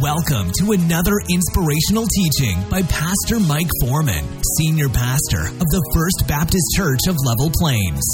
Welcome to another inspirational teaching by Pastor Mike Foreman, Senior Pastor of the First Baptist Church of Level Plains.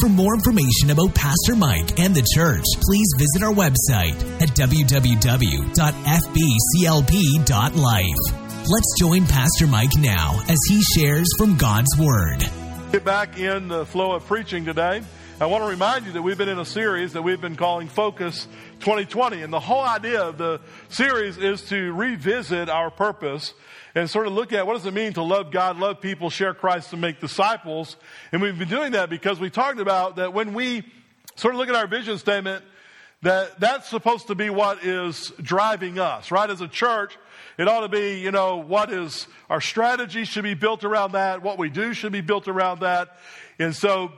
For more information about Pastor Mike and the church, please visit our website at www.fbclp.life. Let's join Pastor Mike now as he shares from God's Word. Get back in the flow of preaching today. I want to remind you that we've been in a series that we've been calling Focus 2020. And the whole idea of the series is to revisit our purpose and sort of look at what does it mean to love God, love people, share Christ, and make disciples. And we've been doing that because we talked about that when we sort of look at our vision statement, that that's supposed to be what is driving us, right? As a church, it ought to be, you know, what is our strategy should be built around that. What we do should be built around that. And so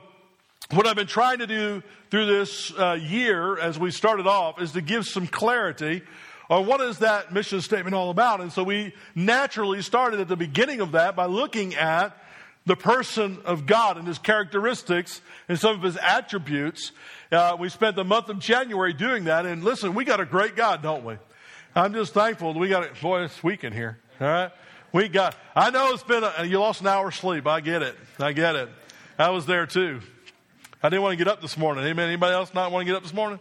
what I've been trying to do through this uh, year as we started off is to give some clarity on what is that mission statement all about. And so we naturally started at the beginning of that by looking at the person of God and his characteristics and some of his attributes. Uh, we spent the month of January doing that. And listen, we got a great God, don't we? I'm just thankful that we got it. Boy, it's weekend here. All right. We got, I know it's been, a, you lost an hour's sleep. I get it. I get it. I was there too. I didn't want to get up this morning. Amen. Anybody else not want to get up this morning?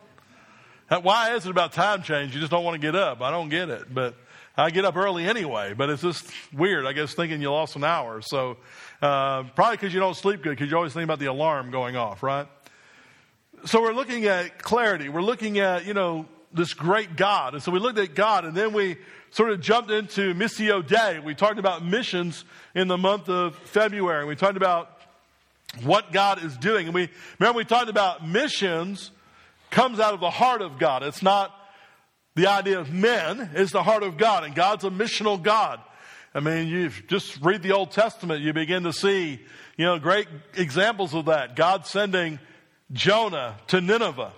Why is it about time change? You just don't want to get up. I don't get it. But I get up early anyway. But it's just weird, I guess, thinking you lost an hour. So uh, probably because you don't sleep good, because you always think about the alarm going off, right? So we're looking at clarity. We're looking at, you know, this great God. And so we looked at God, and then we sort of jumped into Missio Dei. We talked about missions in the month of February. We talked about what God is doing. And we remember we talked about missions comes out of the heart of God. It's not the idea of men, it's the heart of God. And God's a missional God. I mean, you just read the Old Testament, you begin to see, you know, great examples of that. God sending Jonah to Nineveh.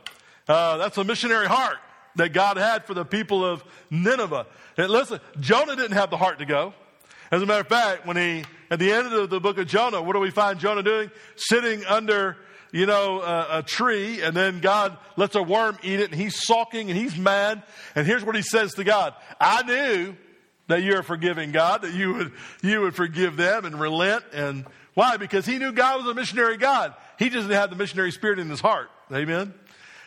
Uh, that's a missionary heart that God had for the people of Nineveh. And listen, Jonah didn't have the heart to go. As a matter of fact, when he, at the end of the book of Jonah, what do we find Jonah doing? Sitting under, you know, a, a tree, and then God lets a worm eat it, and he's sulking and he's mad. And here's what he says to God I knew that you're a forgiving God, that you would, you would forgive them and relent. And why? Because he knew God was a missionary God. He just didn't have the missionary spirit in his heart. Amen.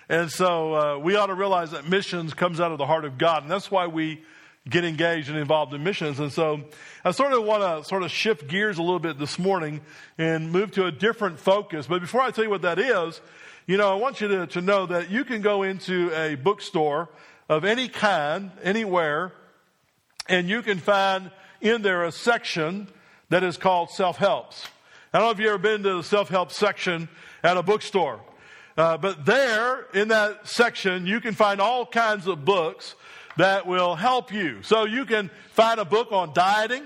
And so uh, we ought to realize that missions comes out of the heart of God, and that's why we get engaged and involved in missions. And so I sort of want to sort of shift gears a little bit this morning and move to a different focus. But before I tell you what that is, you know, I want you to, to know that you can go into a bookstore of any kind, anywhere, and you can find in there a section that is called self-helps. I don't know if you've ever been to the self-help section at a bookstore. Uh, but there, in that section, you can find all kinds of books that will help you. So you can find a book on dieting.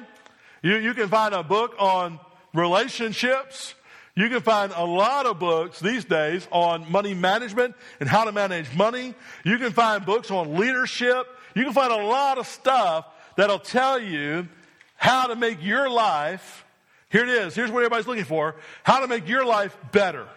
You, you can find a book on relationships. You can find a lot of books these days on money management and how to manage money. You can find books on leadership. You can find a lot of stuff that'll tell you how to make your life, here it is, here's what everybody's looking for, how to make your life better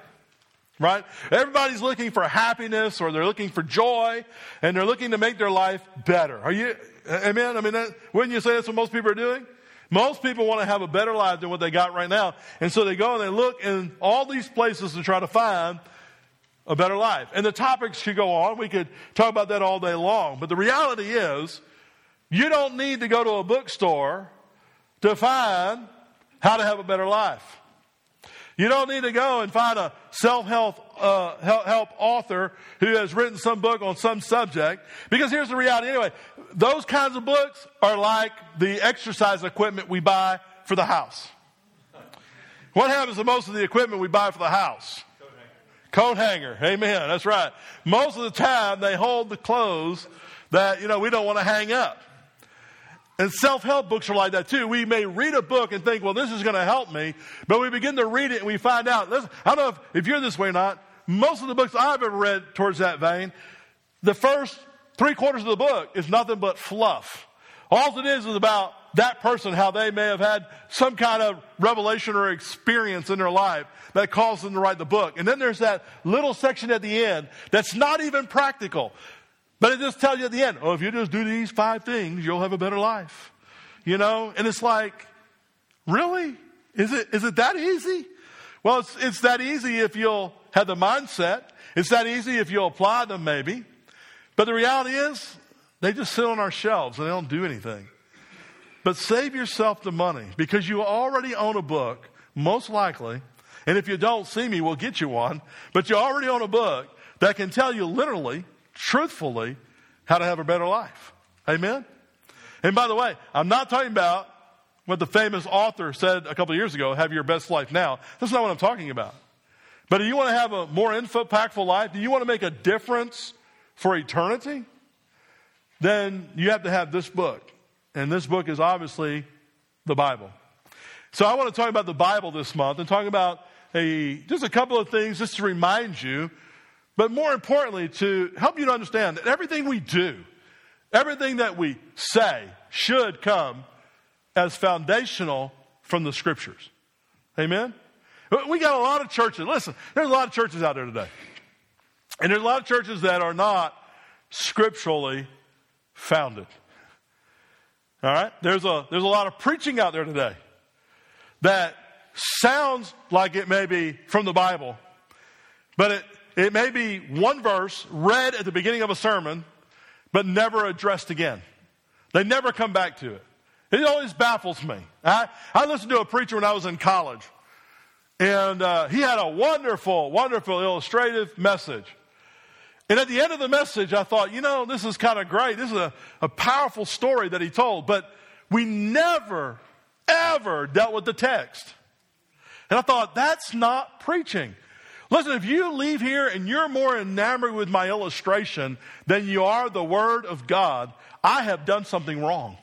right? Everybody's looking for happiness or they're looking for joy and they're looking to make their life better. Are you, amen? I mean, that, wouldn't you say that's what most people are doing? Most people want to have a better life than what they got right now. And so they go and they look in all these places to try to find a better life. And the topics could go on. We could talk about that all day long. But the reality is, you don't need to go to a bookstore to find how to have a better life. You don't need to go and find a self-help uh, help author who has written some book on some subject. Because here's the reality anyway. Those kinds of books are like the exercise equipment we buy for the house. What happens to most of the equipment we buy for the house? Coat hanger. Amen. That's right. Most of the time they hold the clothes that, you know, we don't want to hang up. And self help books are like that too. We may read a book and think, well, this is going to help me. But we begin to read it and we find out. I don't know if, if you're this way or not. Most of the books I've ever read towards that vein, the first three quarters of the book is nothing but fluff. All it is is about that person, how they may have had some kind of revelation or experience in their life that caused them to write the book. And then there's that little section at the end that's not even practical. But it just tells you at the end, oh, if you just do these five things, you'll have a better life. You know? And it's like, really? Is it, is it that easy? Well, it's, it's that easy if you'll have the mindset. It's that easy if you'll apply them, maybe. But the reality is, they just sit on our shelves and they don't do anything. But save yourself the money because you already own a book, most likely. And if you don't see me, we'll get you one. But you already own a book that can tell you literally, truthfully, how to have a better life. Amen? And by the way, I'm not talking about what the famous author said a couple years ago have your best life now. That's not what I'm talking about. But do you want to have a more impactful life? Do you want to make a difference for eternity? Then you have to have this book. And this book is obviously the Bible. So I want to talk about the Bible this month and talk about a, just a couple of things just to remind you, but more importantly, to help you to understand that everything we do, everything that we say should come as foundational from the scriptures. Amen? We got a lot of churches. Listen, there's a lot of churches out there today. And there's a lot of churches that are not scripturally founded. All right? There's a, there's a lot of preaching out there today that sounds like it may be from the Bible, but it, it may be one verse read at the beginning of a sermon, but never addressed again. They never come back to it. It always baffles me. I, I listened to a preacher when I was in college, and uh, he had a wonderful, wonderful illustrative message. And at the end of the message, I thought, you know, this is kind of great. This is a, a powerful story that he told, but we never, ever dealt with the text. And I thought, that's not preaching. Listen, if you leave here and you're more enamored with my illustration than you are the Word of God, I have done something wrong.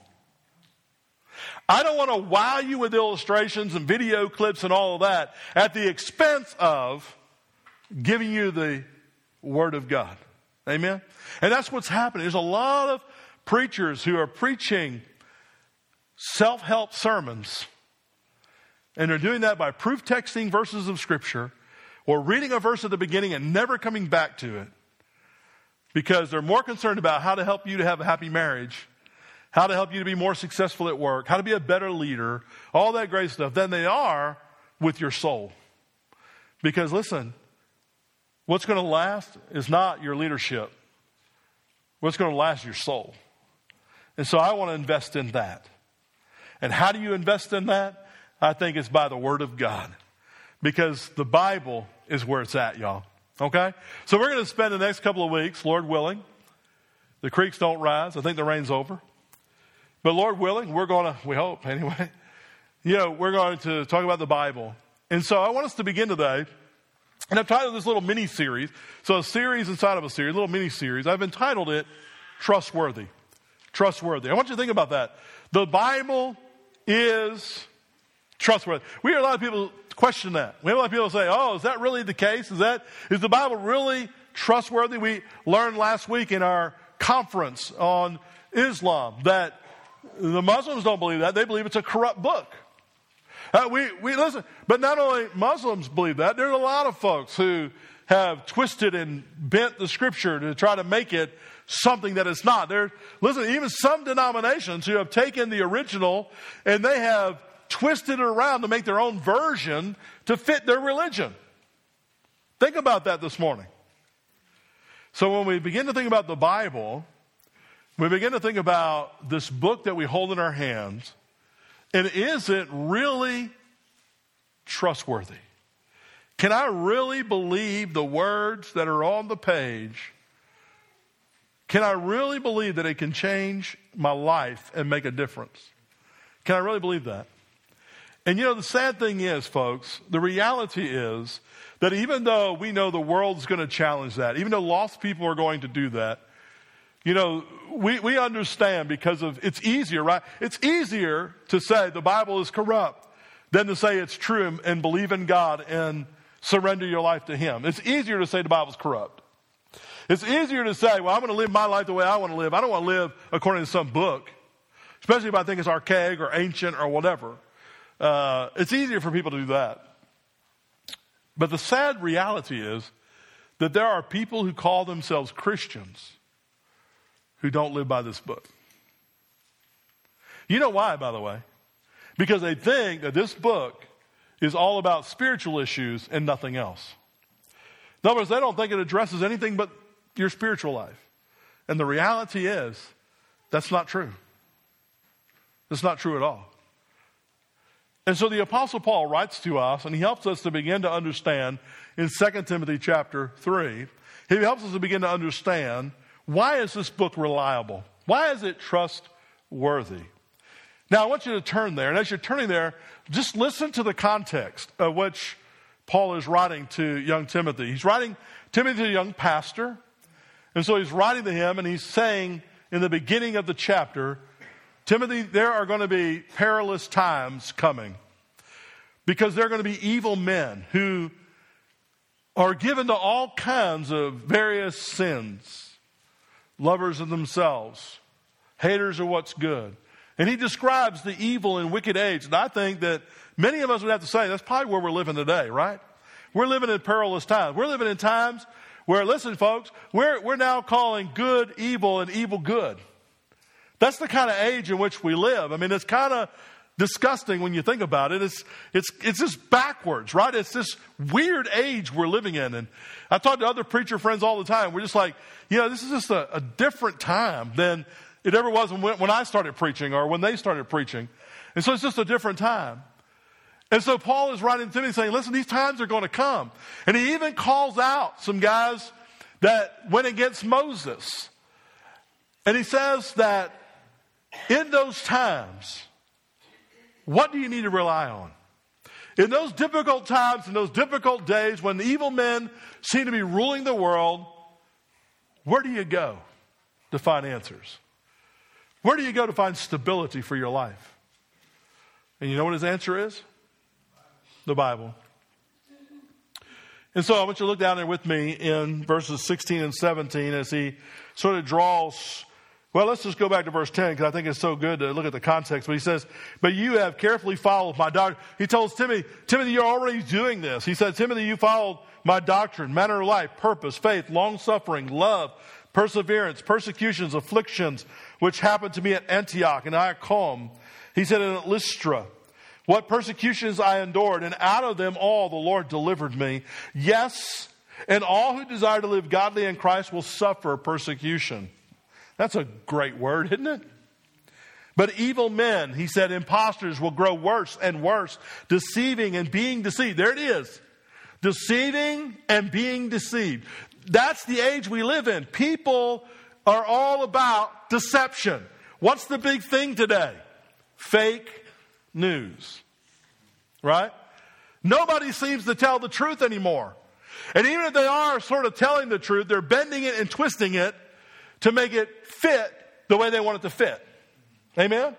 I don't want to wow you with illustrations and video clips and all of that at the expense of giving you the Word of God. Amen? And that's what's happening. There's a lot of preachers who are preaching self help sermons, and they're doing that by proof texting verses of Scripture or reading a verse at the beginning and never coming back to it because they're more concerned about how to help you to have a happy marriage, how to help you to be more successful at work, how to be a better leader, all that great stuff, than they are with your soul. Because listen, What's going to last is not your leadership. What's going to last is your soul. And so I want to invest in that. And how do you invest in that? I think it's by the Word of God. Because the Bible is where it's at, y'all. Okay? So we're going to spend the next couple of weeks, Lord willing. The creeks don't rise. I think the rain's over. But Lord willing, we're going to, we hope anyway, you know, we're going to talk about the Bible. And so I want us to begin today and I've titled this little mini series, so a series inside of a series, a little mini series. I've entitled it Trustworthy. Trustworthy. I want you to think about that. The Bible is trustworthy. We hear a lot of people question that. We have a lot of people say, oh, is that really the case? Is that, is the Bible really trustworthy? We learned last week in our conference on Islam that the Muslims don't believe that. They believe it's a corrupt book. Uh, we, we listen, but not only Muslims believe that, there's a lot of folks who have twisted and bent the scripture to try to make it something that it's not. There, listen, even some denominations who have taken the original and they have twisted it around to make their own version to fit their religion. Think about that this morning. So when we begin to think about the Bible, we begin to think about this book that we hold in our hands and is it really trustworthy? Can I really believe the words that are on the page? Can I really believe that it can change my life and make a difference? Can I really believe that? And you know, the sad thing is, folks, the reality is that even though we know the world's going to challenge that, even though lost people are going to do that, you know, we, we understand because of it's easier, right? It's easier to say the Bible is corrupt than to say it's true and, and believe in God and surrender your life to Him. It's easier to say the Bible's corrupt. It's easier to say, well, I'm going to live my life the way I want to live. I don't want to live according to some book, especially if I think it's archaic or ancient or whatever. Uh, it's easier for people to do that. But the sad reality is that there are people who call themselves Christians who don't live by this book. You know why, by the way? Because they think that this book is all about spiritual issues and nothing else. In other words, they don't think it addresses anything but your spiritual life. And the reality is, that's not true. That's not true at all. And so the apostle Paul writes to us and he helps us to begin to understand in 2 Timothy chapter 3, he helps us to begin to understand why is this book reliable? Why is it trustworthy? Now, I want you to turn there. And as you're turning there, just listen to the context of which Paul is writing to young Timothy. He's writing Timothy, a young pastor. And so he's writing to him, and he's saying in the beginning of the chapter, Timothy, there are going to be perilous times coming because there are going to be evil men who are given to all kinds of various sins, lovers of themselves, haters of what's good and he describes the evil and wicked age. And I think that many of us would have to say that's probably where we're living today, right? We're living in perilous times. We're living in times where, listen, folks, we're, we're now calling good evil and evil good. That's the kind of age in which we live. I mean, it's kind of disgusting when you think about it. It's, it's, it's just backwards, right? It's this weird age we're living in. And I talk to other preacher friends all the time. We're just like, you know, this is just a, a different time than it ever was when, when I started preaching or when they started preaching. And so it's just a different time. And so Paul is writing to me saying, listen, these times are going to come. And he even calls out some guys that went against Moses. And he says that in those times, what do you need to rely on? In those difficult times, in those difficult days when evil men seem to be ruling the world, where do you go to find answers? Where do you go to find stability for your life? And you know what his answer is? The Bible. And so I want you to look down there with me in verses 16 and 17 as he sort of draws. Well, let's just go back to verse 10 because I think it's so good to look at the context. But he says, But you have carefully followed my doctrine. He tells Timothy, Timothy, you're already doing this. He said, Timothy, you followed my doctrine, manner of life, purpose, faith, long suffering, love, perseverance, persecutions, afflictions, which happened to me at Antioch and Iconium. He said in Lystra, what persecutions I endured, and out of them all the Lord delivered me. Yes, and all who desire to live godly in Christ will suffer persecution. That's a great word, isn't it? But evil men, he said, impostors will grow worse and worse, deceiving and being deceived. There it is. Deceiving and being deceived. That's the age we live in. People are all about deception. What's the big thing today? Fake news. Right? Nobody seems to tell the truth anymore. And even if they are sort of telling the truth, they're bending it and twisting it to make it fit the way they want it to fit. Amen?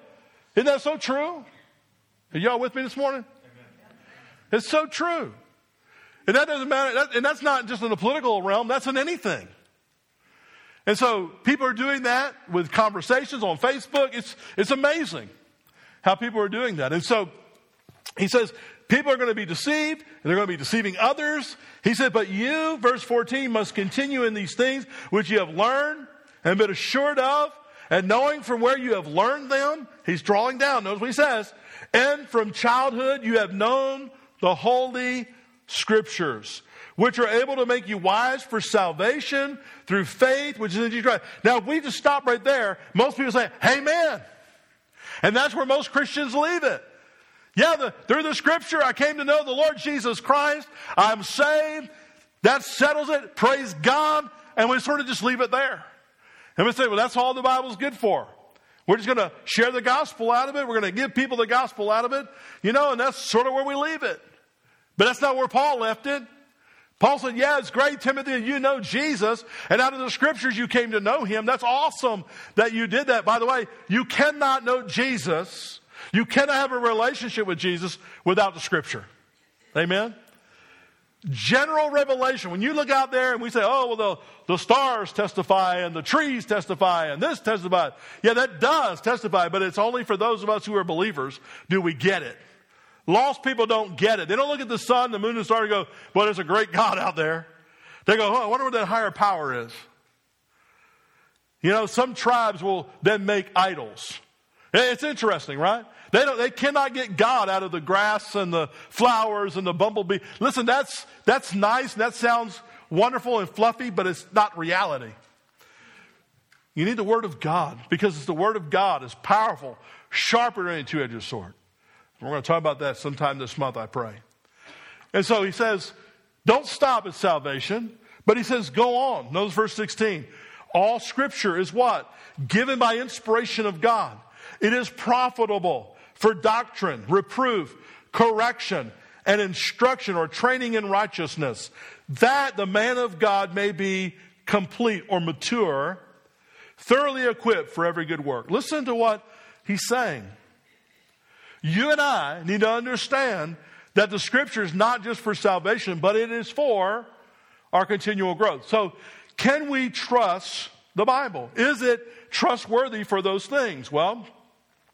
Isn't that so true? Are y'all with me this morning? Amen. It's so true. And that doesn't matter. and that's not just in the political realm, that's in anything. And so people are doing that with conversations on Facebook. It's, it's amazing how people are doing that. And so he says, people are going to be deceived and they're going to be deceiving others. He said, but you, verse 14, must continue in these things which you have learned and been assured of and knowing from where you have learned them. He's drawing down. Notice what he says. And from childhood you have known the holy scriptures which are able to make you wise for salvation through faith, which is in Jesus Christ. Now, if we just stop right there, most people say, Amen. And that's where most Christians leave it. Yeah, the, through the scripture, I came to know the Lord Jesus Christ. I'm saved. That settles it. Praise God. And we sort of just leave it there. And we say, well, that's all the Bible's good for. We're just going to share the gospel out of it. We're going to give people the gospel out of it. You know, and that's sort of where we leave it. But that's not where Paul left it. Paul said, Yeah, it's great, Timothy, you know Jesus, and out of the scriptures you came to know him. That's awesome that you did that. By the way, you cannot know Jesus, you cannot have a relationship with Jesus without the scripture. Amen? General revelation. When you look out there and we say, oh, well, the, the stars testify and the trees testify and this testifies. Yeah, that does testify, but it's only for those of us who are believers do we get it. Lost people don't get it. They don't look at the sun, the moon, and the stars and go, well, there's a great God out there. They go, oh, I wonder what that higher power is. You know, some tribes will then make idols. It's interesting, right? They don't, they cannot get God out of the grass and the flowers and the bumblebee. Listen, that's, that's nice and that sounds wonderful and fluffy, but it's not reality. You need the Word of God because it's the Word of God is powerful, sharper than any two-edged sword. We're going to talk about that sometime this month, I pray. And so he says, don't stop at salvation, but he says, go on. Notice verse 16. All scripture is what? Given by inspiration of God. It is profitable for doctrine, reproof, correction, and instruction or training in righteousness, that the man of God may be complete or mature, thoroughly equipped for every good work. Listen to what he's saying. You and I need to understand that the scripture is not just for salvation, but it is for our continual growth. So, can we trust the Bible? Is it trustworthy for those things? Well,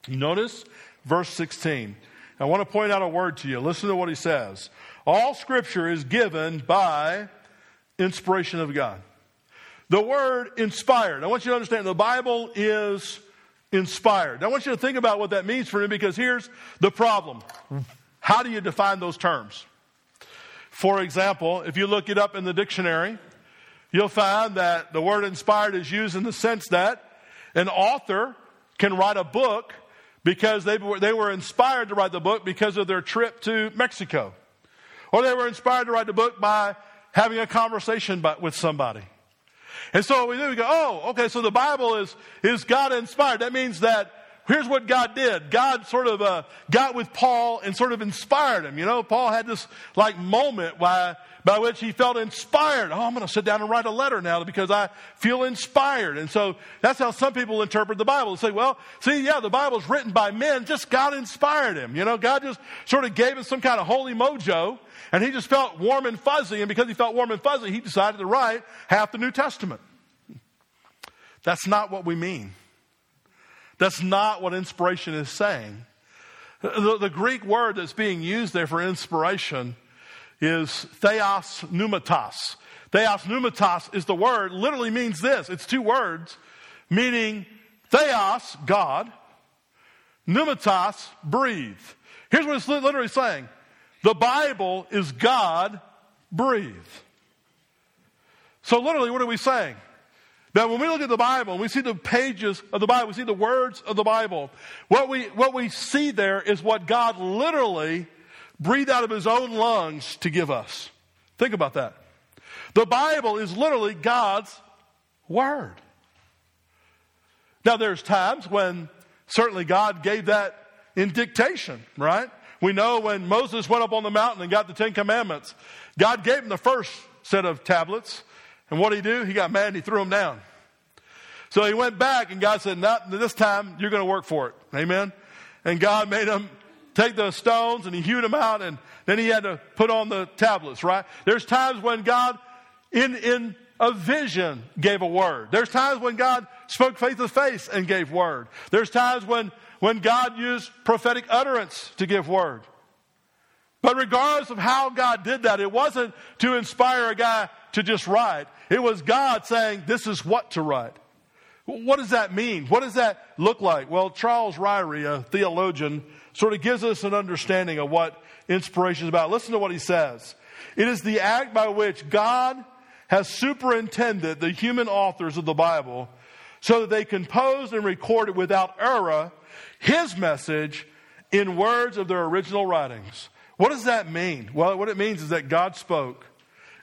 notice verse 16. I want to point out a word to you. Listen to what he says. All scripture is given by inspiration of God. The word inspired. I want you to understand the Bible is inspired. I want you to think about what that means for me because here's the problem. How do you define those terms? For example, if you look it up in the dictionary, you'll find that the word inspired is used in the sense that an author can write a book because they were, they were inspired to write the book because of their trip to Mexico. Or they were inspired to write the book by having a conversation by, with somebody. And so we do, we go, oh, okay, so the Bible is, is God inspired. That means that here's what God did. God sort of uh, got with Paul and sort of inspired him. You know, Paul had this like moment by, by which he felt inspired. Oh, I'm going to sit down and write a letter now because I feel inspired. And so that's how some people interpret the Bible. They say, well, see, yeah, the Bible's written by men, just God inspired him. You know, God just sort of gave him some kind of holy mojo and he just felt warm and fuzzy. And because he felt warm and fuzzy, he decided to write half the New Testament. That's not what we mean. That's not what inspiration is saying. The, the, Greek word that's being used there for inspiration is theos pneumatos. Theos pneumatos is the word, literally means this. It's two words, meaning theos, God, pneumatos, breathe. Here's what it's literally saying. The Bible is God breathe. So literally, what are we saying? Now, when we look at the Bible we see the pages of the Bible, we see the words of the Bible, what we, what we see there is what God literally breathed out of his own lungs to give us. Think about that. The Bible is literally God's Word. Now, there's times when certainly God gave that in dictation, right? We know when Moses went up on the mountain and got the Ten Commandments, God gave him the first set of tablets. And what did he do? He got mad and he threw them down. So he went back and God said, not this time, you're going to work for it. Amen. And God made him take the stones and he hewed them out and then he had to put on the tablets, right? There's times when God, in, in a vision, gave a word. There's times when God spoke face to face and gave word. There's times when, when God used prophetic utterance to give word. But regardless of how God did that, it wasn't to inspire a guy to just write. It was God saying, this is what to write. What does that mean? What does that look like? Well, Charles Ryrie, a theologian, sort of gives us an understanding of what inspiration is about. Listen to what he says. It is the act by which God has superintended the human authors of the Bible so that they composed and recorded without error his message in words of their original writings. What does that mean? Well, what it means is that God spoke,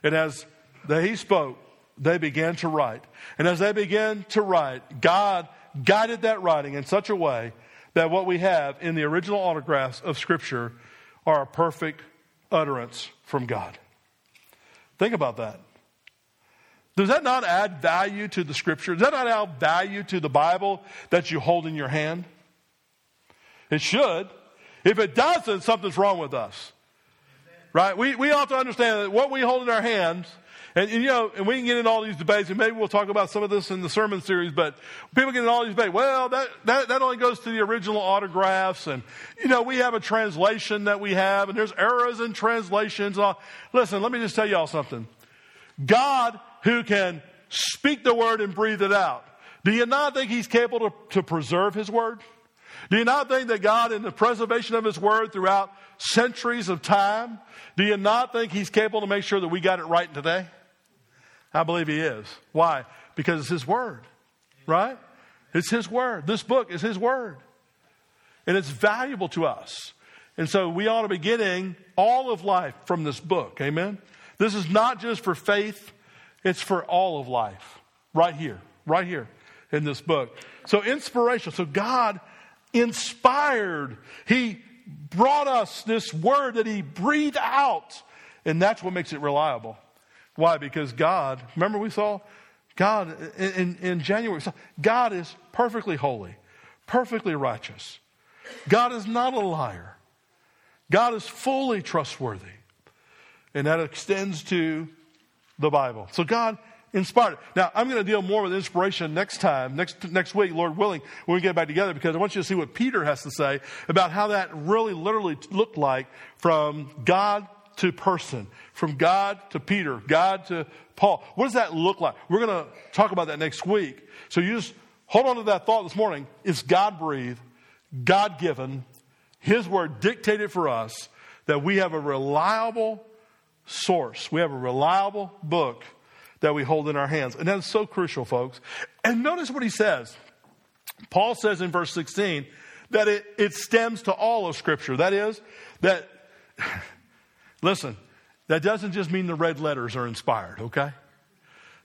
and as that He spoke, they began to write. And as they began to write, God guided that writing in such a way that what we have in the original autographs of Scripture are a perfect utterance from God. Think about that. Does that not add value to the Scripture? Does that not add value to the Bible that you hold in your hand? It should. If it doesn't, something's wrong with us. Right? We, we ought to understand that what we hold in our hands, and, and, you know, and we can get into all these debates, and maybe we'll talk about some of this in the sermon series, but people get into all these debates. Well, that, that, that only goes to the original autographs, and, you know, we have a translation that we have, and there's errors in translations. Uh, listen, let me just tell y'all something. God, who can speak the word and breathe it out, Do you not think He's capable to, to preserve His Word? Do you not think that God, in the preservation of His Word throughout centuries of time, do you not think He's capable to make sure that we got it right today? I believe He is. Why? Because it's His Word, right? It's His Word. This book is His Word. And it's valuable to us. And so we ought to be getting all of life from this book. Amen? This is not just for faith, it's for all of life. Right here, right here in this book. So inspiration. So God inspired. He brought us this word that He breathed out. And that's what makes it reliable. Why? Because God, remember we saw God in, in, January, God is perfectly holy, perfectly righteous. God is not a liar. God is fully trustworthy. And that extends to the Bible. So God inspired it. Now, I'm going to deal more with inspiration next time, next, next week, Lord willing, when we get back together, because I want you to see what Peter has to say about how that really literally looked like from God to person, from God to Peter, God to Paul. What does that look like? We're going to talk about that next week. So you just hold on to that thought this morning. It's God breathed, God given, His word dictated for us that we have a reliable source. We have a reliable book that we hold in our hands. And that's so crucial, folks. And notice what he says. Paul says in verse 16 that it, it stems to all of Scripture. That is, that, listen, that doesn't just mean the red letters are inspired, okay?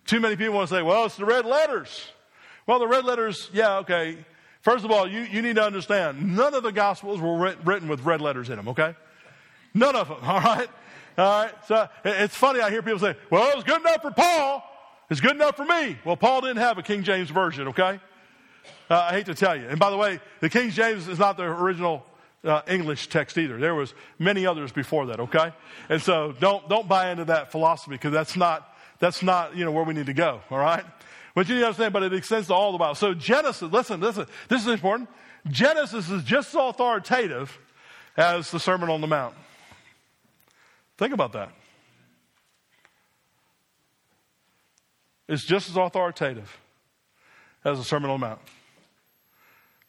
Too many people want to say, well, it's the red letters. Well, the red letters, yeah, okay. First of all, you, you need to understand none of the Gospels were written with red letters in them, okay? None of them, all right? All right. So it's funny. I hear people say, well, it was good enough for Paul. It's good enough for me. Well, Paul didn't have a King James version, okay? Uh, I hate to tell you. And by the way, the King James is not the original uh, English text either. There was many others before that, okay? And so don't, don't buy into that philosophy because that's not, that's not, you know, where we need to go, all right? But you need to understand, but it extends to all the Bible. So Genesis, listen, listen, this is important. Genesis is just as authoritative as the Sermon on the Mount. Think about that. It's just as authoritative as the Sermon on the Mount.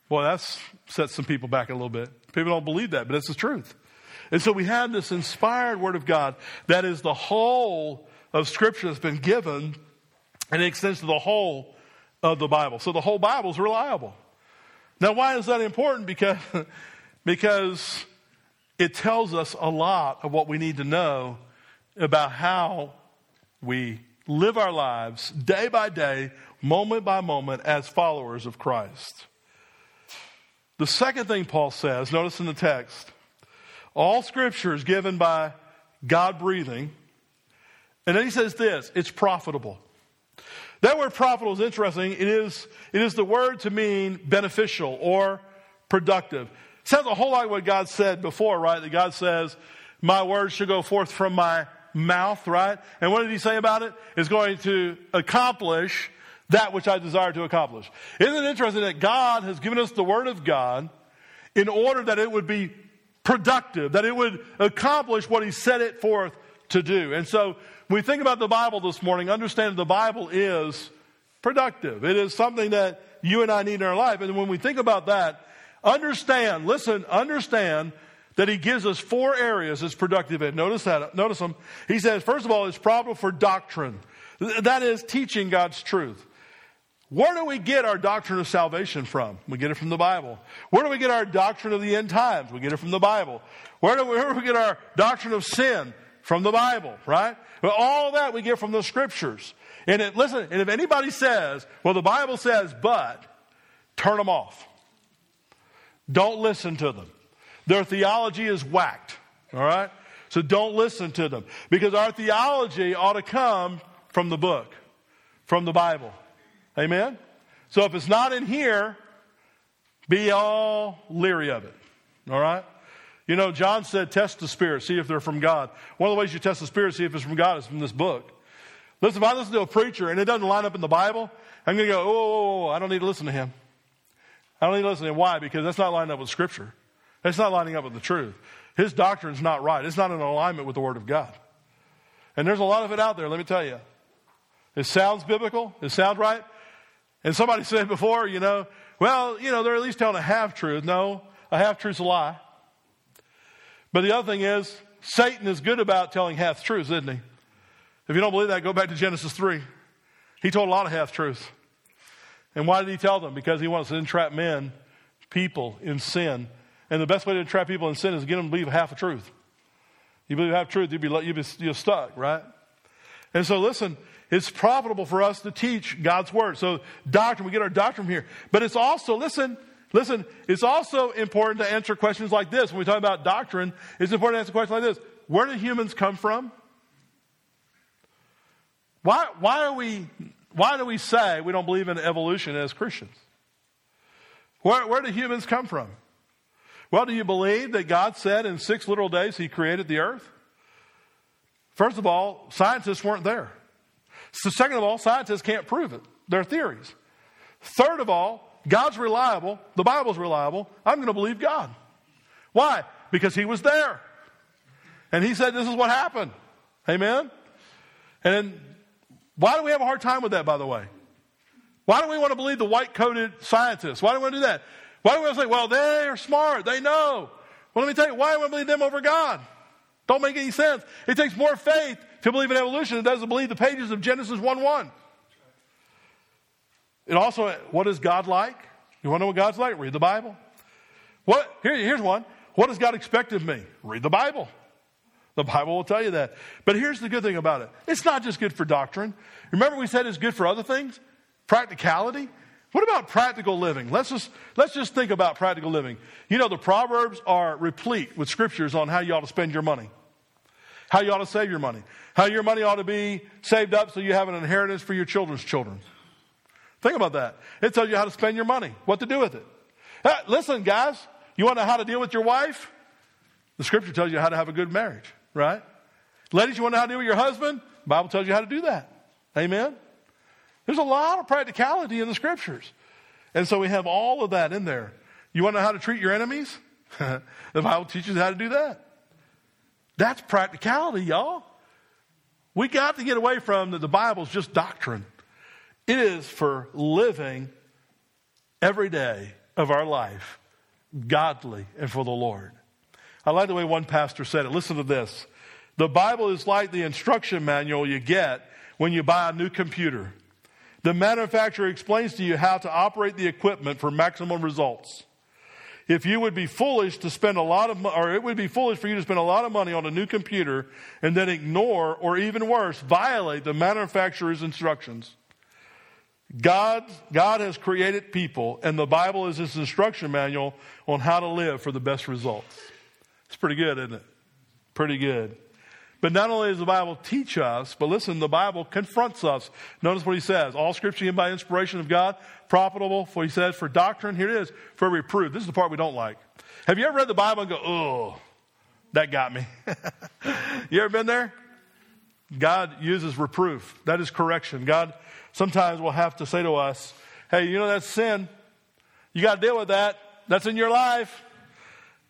Boy, that's set some people back a little bit. People don't believe that, but it's the truth. And so we have this inspired Word of God that is the whole of Scripture that's been given, and it extends to the whole of the Bible. So the whole Bible is reliable. Now, why is that important? Because, because it tells us a lot of what we need to know about how we live our lives day by day, moment by moment, as followers of Christ. The second thing Paul says, notice in the text, all scripture is given by God breathing. And then he says this it's profitable. That word profitable is interesting. It is, it is the word to mean beneficial or productive. It Sounds a whole lot like what God said before, right? That God says, My words should go forth from my mouth, right? And what did he say about it? It's going to accomplish that which I desire to accomplish. Isn't it interesting that God has given us the Word of God in order that it would be productive, that it would accomplish what He set it forth to do? And so, when we think about the Bible this morning, understand the Bible is productive. It is something that you and I need in our life. And when we think about that, Understand, listen, understand that he gives us four areas it's productive in. Notice that. Notice them. He says, first of all, it's profitable for doctrine. That is teaching God's truth. Where do we get our doctrine of salvation from? We get it from the Bible. Where do we get our doctrine of the end times? We get it from the Bible. Where do we, where do we get our doctrine of sin? From the Bible, right? But all that we get from the scriptures. And it, listen, and if anybody says, well, the Bible says, but, turn them off. Don't listen to them. Their theology is whacked. All right? So don't listen to them. Because our theology ought to come from the book, from the Bible. Amen? So if it's not in here, be all leery of it. All right? You know, John said, test the spirit, see if they're from God. One of the ways you test the spirit, see if it's from God, is from this book. Listen, if I listen to a preacher and it doesn't line up in the Bible, I'm going to go, oh, oh, oh, I don't need to listen to him. I don't need to listen to him. Why? Because that's not lining up with Scripture. That's not lining up with the truth. His doctrine's not right. It's not in alignment with the Word of God. And there's a lot of it out there, let me tell you. It sounds biblical. It sounds right. And somebody said before, you know, well, you know, they're at least telling a half truth. No, a half truth's a lie. But the other thing is, Satan is good about telling half truths, isn't he? If you don't believe that, go back to Genesis 3. He told a lot of half truths. And why did he tell them? Because he wants to entrap men, people in sin. And the best way to entrap people in sin is to get them to believe half a truth. You believe half truth, you'd be, you'd be you're stuck, right? And so listen, it's profitable for us to teach God's word. So doctrine, we get our doctrine from here. But it's also, listen, listen, it's also important to answer questions like this. When we talk about doctrine, it's important to answer questions like this. Where do humans come from? Why, why are we, why do we say we don't believe in evolution as Christians? Where, where do humans come from? Well, do you believe that God said in six literal days he created the earth? First of all, scientists weren't there. So, second of all, scientists can't prove it. They're theories. Third of all, God's reliable. The Bible's reliable. I'm going to believe God. Why? Because he was there. And he said, This is what happened. Amen? And why do we have a hard time with that, by the way? Why do we want to believe the white coated scientists? Why do we want to do that? Why do we want to say, well, they are smart, they know? Well, let me tell you, why do we believe them over God? Don't make any sense. It takes more faith to believe in evolution it doesn't believe the pages of Genesis 1 1. It also, what is God like? You want to know what God's like? Read the Bible. What, here, here's one. What does God expect of me? Read the Bible. The Bible will tell you that. But here's the good thing about it it's not just good for doctrine. Remember, we said it's good for other things? Practicality. What about practical living? Let's just, let's just think about practical living. You know, the Proverbs are replete with scriptures on how you ought to spend your money, how you ought to save your money, how your money ought to be saved up so you have an inheritance for your children's children. Think about that. It tells you how to spend your money, what to do with it. Uh, listen, guys, you want to know how to deal with your wife? The scripture tells you how to have a good marriage, right? Ladies, you want to know how to deal with your husband? The Bible tells you how to do that. Amen? There's a lot of practicality in the scriptures. And so we have all of that in there. You want to know how to treat your enemies? the Bible teaches how to do that. That's practicality, y'all. We got to get away from that the Bible's just doctrine. It is for living every day of our life godly and for the Lord. I like the way one pastor said it. Listen to this. The Bible is like the instruction manual you get when you buy a new computer. The manufacturer explains to you how to operate the equipment for maximum results. If you would be foolish to spend a lot of, or it would be foolish for you to spend a lot of money on a new computer and then ignore, or even worse, violate the manufacturer's instructions. God, God has created people, and the Bible is his instruction manual on how to live for the best results. It's pretty good, isn't it? Pretty good. But not only does the Bible teach us, but listen, the Bible confronts us. Notice what he says. All scripture given by inspiration of God, profitable, for he says, for doctrine, here it is, for reproof. This is the part we don't like. Have you ever read the Bible and go, oh, that got me? you ever been there? God uses reproof. That is correction. God sometimes will have to say to us, hey, you know that's sin. You got to deal with that. That's in your life.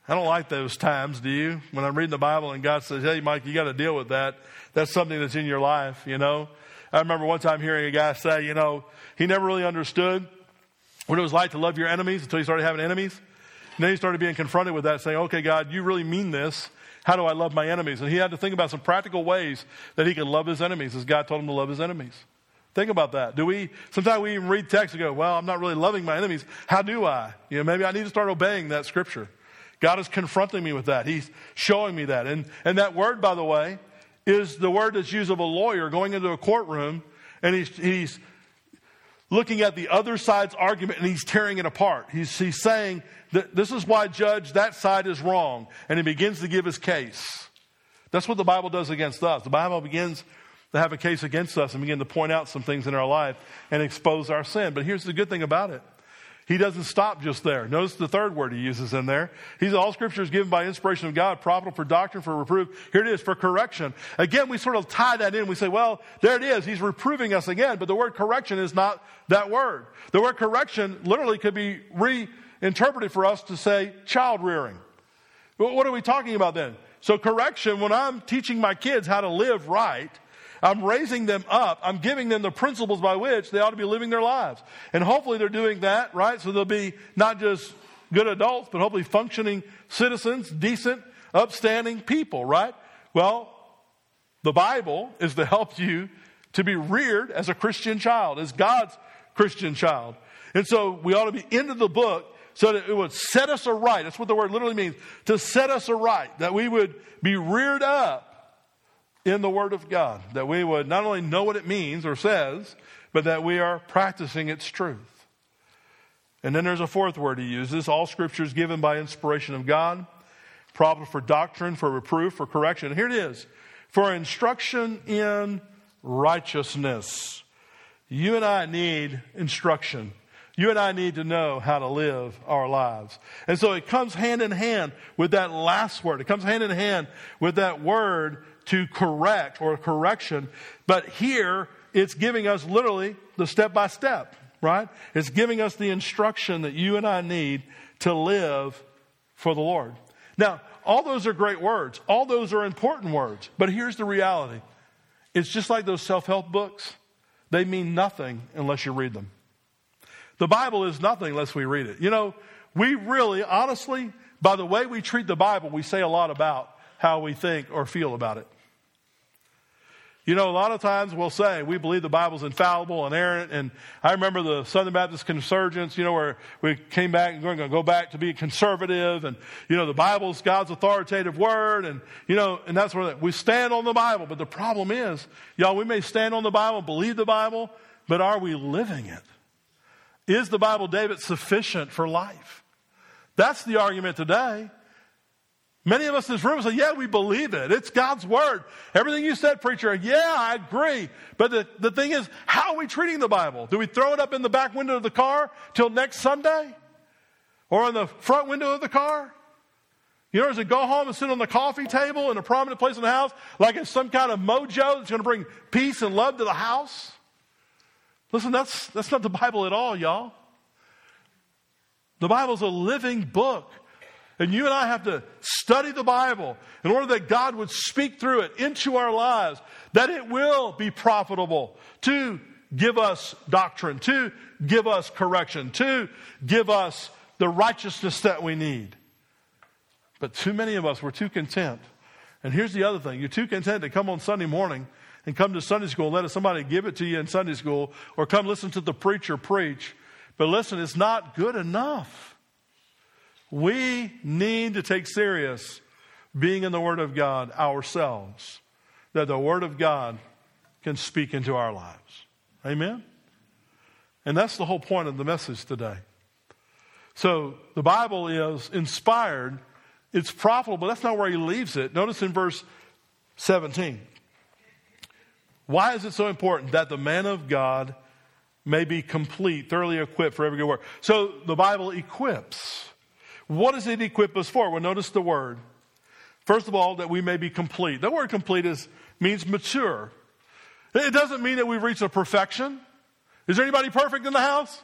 I don't like those times, do you? When I'm reading the Bible and God says, hey, Mike, you got to deal with that. That's something that's in your life, you know? I remember one time hearing a guy say, you know, he never really understood what it was like to love your enemies until he started having enemies. And then he started being confronted with that, saying, okay, God, you really mean this. How do I love my enemies? And he had to think about some practical ways that he could love his enemies as God told him to love his enemies. Think about that. Do we, sometimes we even read text and go, well, I'm not really loving my enemies. How do I? You know, maybe I need to start obeying that scripture. God is confronting me with that. He's showing me that. And, and that word, by the way, is the word that's used of a lawyer going into a courtroom and he's, he's looking at the other side's argument and he's tearing it apart. He's, he's saying that this is why, judge, that side is wrong. And he begins to give his case. That's what the Bible does against us. The Bible begins to have a case against us and begin to point out some things in our life and expose our sin. But here's the good thing about it he doesn't stop just there. Notice the third word he uses in there. He's all scripture is given by inspiration of God, profitable for doctrine, for reproof. Here it is, for correction. Again, we sort of tie that in. We say, well, there it is. He's reproving us again. But the word correction is not that word. The word correction literally could be reinterpreted for us to say child rearing. What are we talking about then? So correction, when I'm teaching my kids how to live right, I'm raising them up. I'm giving them the principles by which they ought to be living their lives. And hopefully they're doing that, right? So they'll be not just good adults, but hopefully functioning citizens, decent, upstanding people, right? Well, the Bible is to help you to be reared as a Christian child, as God's Christian child. And so we ought to be into the book so that it would set us aright. That's what the word literally means to set us aright, that we would be reared up in the Word of God, that we would not only know what it means or says, but that we are practicing its truth. And then there's a fourth word he uses all scripture is given by inspiration of God, proper for doctrine, for reproof, for correction. Here it is for instruction in righteousness. You and I need instruction. You and I need to know how to live our lives. And so it comes hand in hand with that last word. It comes hand in hand with that word to correct or correction. But here, it's giving us literally the step by step, right? It's giving us the instruction that you and I need to live for the Lord. Now, all those are great words. All those are important words. But here's the reality it's just like those self help books, they mean nothing unless you read them. The Bible is nothing unless we read it. You know, we really, honestly, by the way we treat the Bible, we say a lot about how we think or feel about it. You know, a lot of times we'll say we believe the Bible's infallible, and inerrant, and I remember the Southern Baptist consurgence, you know, where we came back and we're going to go back to be conservative, and, you know, the Bible's God's authoritative word, and, you know, and that's where we stand on the Bible. But the problem is, y'all, we may stand on the Bible, believe the Bible, but are we living it? Is the Bible, David, sufficient for life? That's the argument today. Many of us in this room say, yeah, we believe it. It's God's word. Everything you said, preacher, yeah, I agree. But the, the thing is, how are we treating the Bible? Do we throw it up in the back window of the car till next Sunday? Or on the front window of the car? You know, does it go home and sit on the coffee table in a prominent place in the house like it's some kind of mojo that's going to bring peace and love to the house? Listen, that's, that's not the Bible at all, y'all. The Bible's a living book and you and I have to study the Bible in order that God would speak through it into our lives, that it will be profitable to give us doctrine, to give us correction, to give us the righteousness that we need. But too many of us, we're too content. And here's the other thing you're too content to come on Sunday morning and come to Sunday school and let somebody give it to you in Sunday school or come listen to the preacher preach. But listen, it's not good enough. We need to take serious being in the Word of God ourselves, that the Word of God can speak into our lives. Amen? And that's the whole point of the message today. So the Bible is inspired, it's profitable, but that's not where he leaves it. Notice in verse 17. Why is it so important that the man of God may be complete, thoroughly equipped for every good work? So the Bible equips. What does it equip us for? Well, notice the word. First of all, that we may be complete. The word complete is, means mature. It doesn't mean that we've reached a perfection. Is there anybody perfect in the house?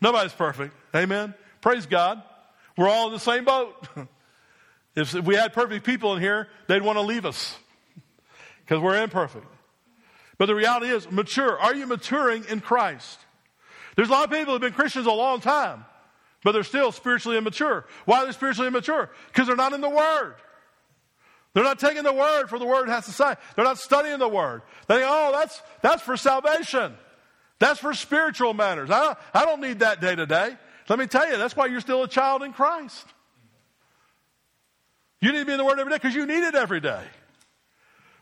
Nobody's perfect. Amen. Praise God. We're all in the same boat. if we had perfect people in here, they'd want to leave us because we're imperfect. But the reality is, mature. Are you maturing in Christ? There's a lot of people who have been Christians a long time but they're still spiritually immature. Why are they spiritually immature? Because they're not in the Word. They're not taking the Word for the Word has to say. They're not studying the Word. They think, oh, that's, that's for salvation. That's for spiritual matters. I don't, I don't need that day to day. Let me tell you, that's why you're still a child in Christ. You need to be in the Word every day because you need it every day.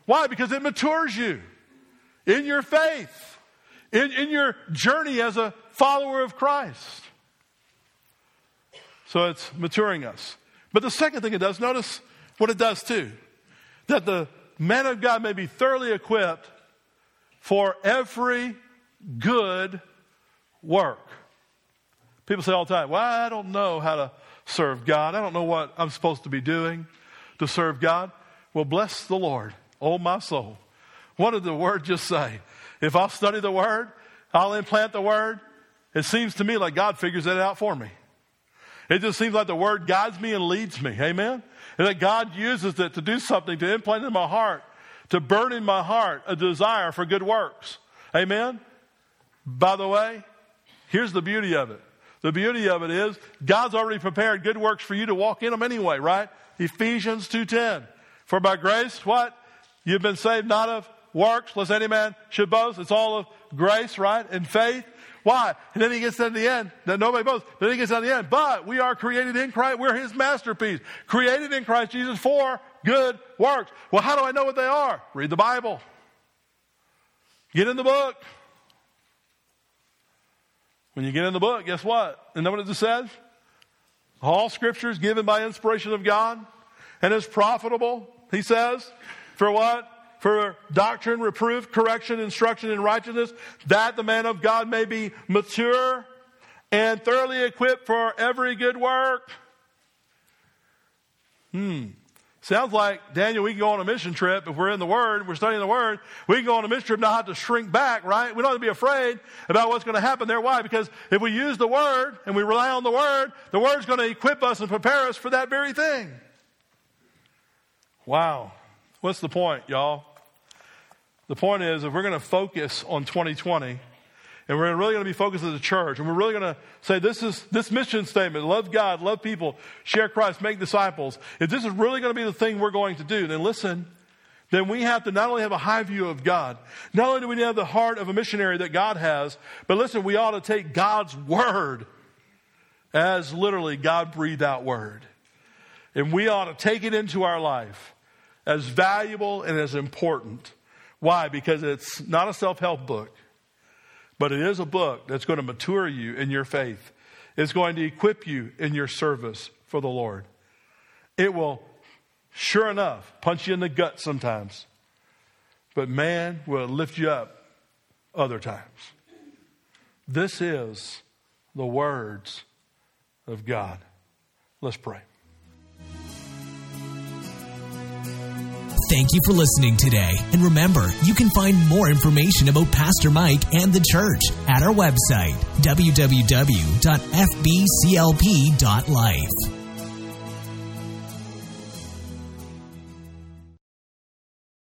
Why? Because it matures you in your faith, in, in your journey as a follower of Christ. So it's maturing us. But the second thing it does, notice what it does too. That the man of God may be thoroughly equipped for every good work. People say all the time, well, I don't know how to serve God. I don't know what I'm supposed to be doing to serve God. Well, bless the Lord, oh my soul. What did the word just say? If I'll study the word, I'll implant the word. It seems to me like God figures it out for me. It just seems like the word guides me and leads me. Amen? And that God uses it to do something, to implant in my heart, to burn in my heart a desire for good works. Amen? By the way, here's the beauty of it. The beauty of it is God's already prepared good works for you to walk in them anyway, right? Ephesians 2.10. For by grace, what? You've been saved not of works, lest any man should boast. It's all of grace, right? And faith. Why? And then he gets to the end. That nobody boasts. Then he gets to the end. But we are created in Christ. We're his masterpiece. Created in Christ Jesus for good works. Well, how do I know what they are? Read the Bible. Get in the book. When you get in the book, guess what? And know what it just says? All scripture is given by inspiration of God and is profitable, he says, for what? For doctrine, reproof, correction, instruction in righteousness, that the man of God may be mature and thoroughly equipped for every good work. Hmm. Sounds like, Daniel, we can go on a mission trip. If we're in the Word, we're studying the Word, we can go on a mission trip, not have to shrink back, right? We don't have to be afraid about what's going to happen there. Why? Because if we use the Word and we rely on the Word, the Word's going to equip us and prepare us for that very thing. Wow. What's the point, y'all? The point is, if we're going to focus on 2020, and we're really going to be focused as a church, and we're really going to say this is this mission statement: love God, love people, share Christ, make disciples. If this is really going to be the thing we're going to do, then listen. Then we have to not only have a high view of God, not only do we have the heart of a missionary that God has, but listen, we ought to take God's word as literally God breathed out word. And we ought to take it into our life as valuable and as important. Why? Because it's not a self help book. But it is a book that's going to mature you in your faith. It's going to equip you in your service for the Lord. It will, sure enough, punch you in the gut sometimes. But man will lift you up other times. This is the words of God. Let's pray. Thank you for listening today. And remember, you can find more information about Pastor Mike and the church at our website, www.fbclp.life.